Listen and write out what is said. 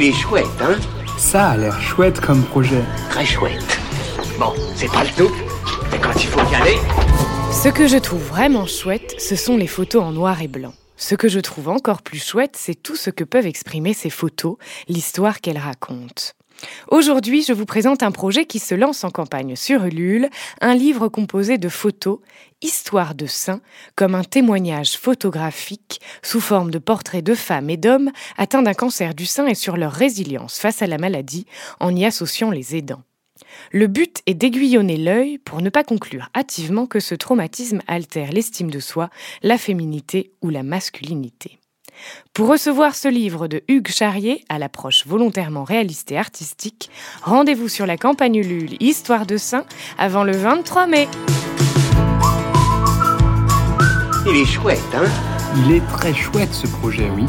Il est chouette, hein Ça a l'air chouette comme projet. Très chouette. Bon, c'est pas le tout, mais quand il faut y aller... Ce que je trouve vraiment chouette, ce sont les photos en noir et blanc. Ce que je trouve encore plus chouette, c'est tout ce que peuvent exprimer ces photos, l'histoire qu'elles racontent. Aujourd'hui, je vous présente un projet qui se lance en campagne sur Ulule, un livre composé de photos, Histoire de saints, comme un témoignage photographique sous forme de portraits de femmes et d'hommes atteints d'un cancer du sein et sur leur résilience face à la maladie en y associant les aidants. Le but est d'aiguillonner l'œil pour ne pas conclure hâtivement que ce traumatisme altère l'estime de soi, la féminité ou la masculinité. Pour recevoir ce livre de Hugues Charrier, à l'approche volontairement réaliste et artistique, rendez-vous sur la campagne Ulule Histoire de Saint avant le 23 mai. Il est chouette, hein? Il est très chouette ce projet, oui.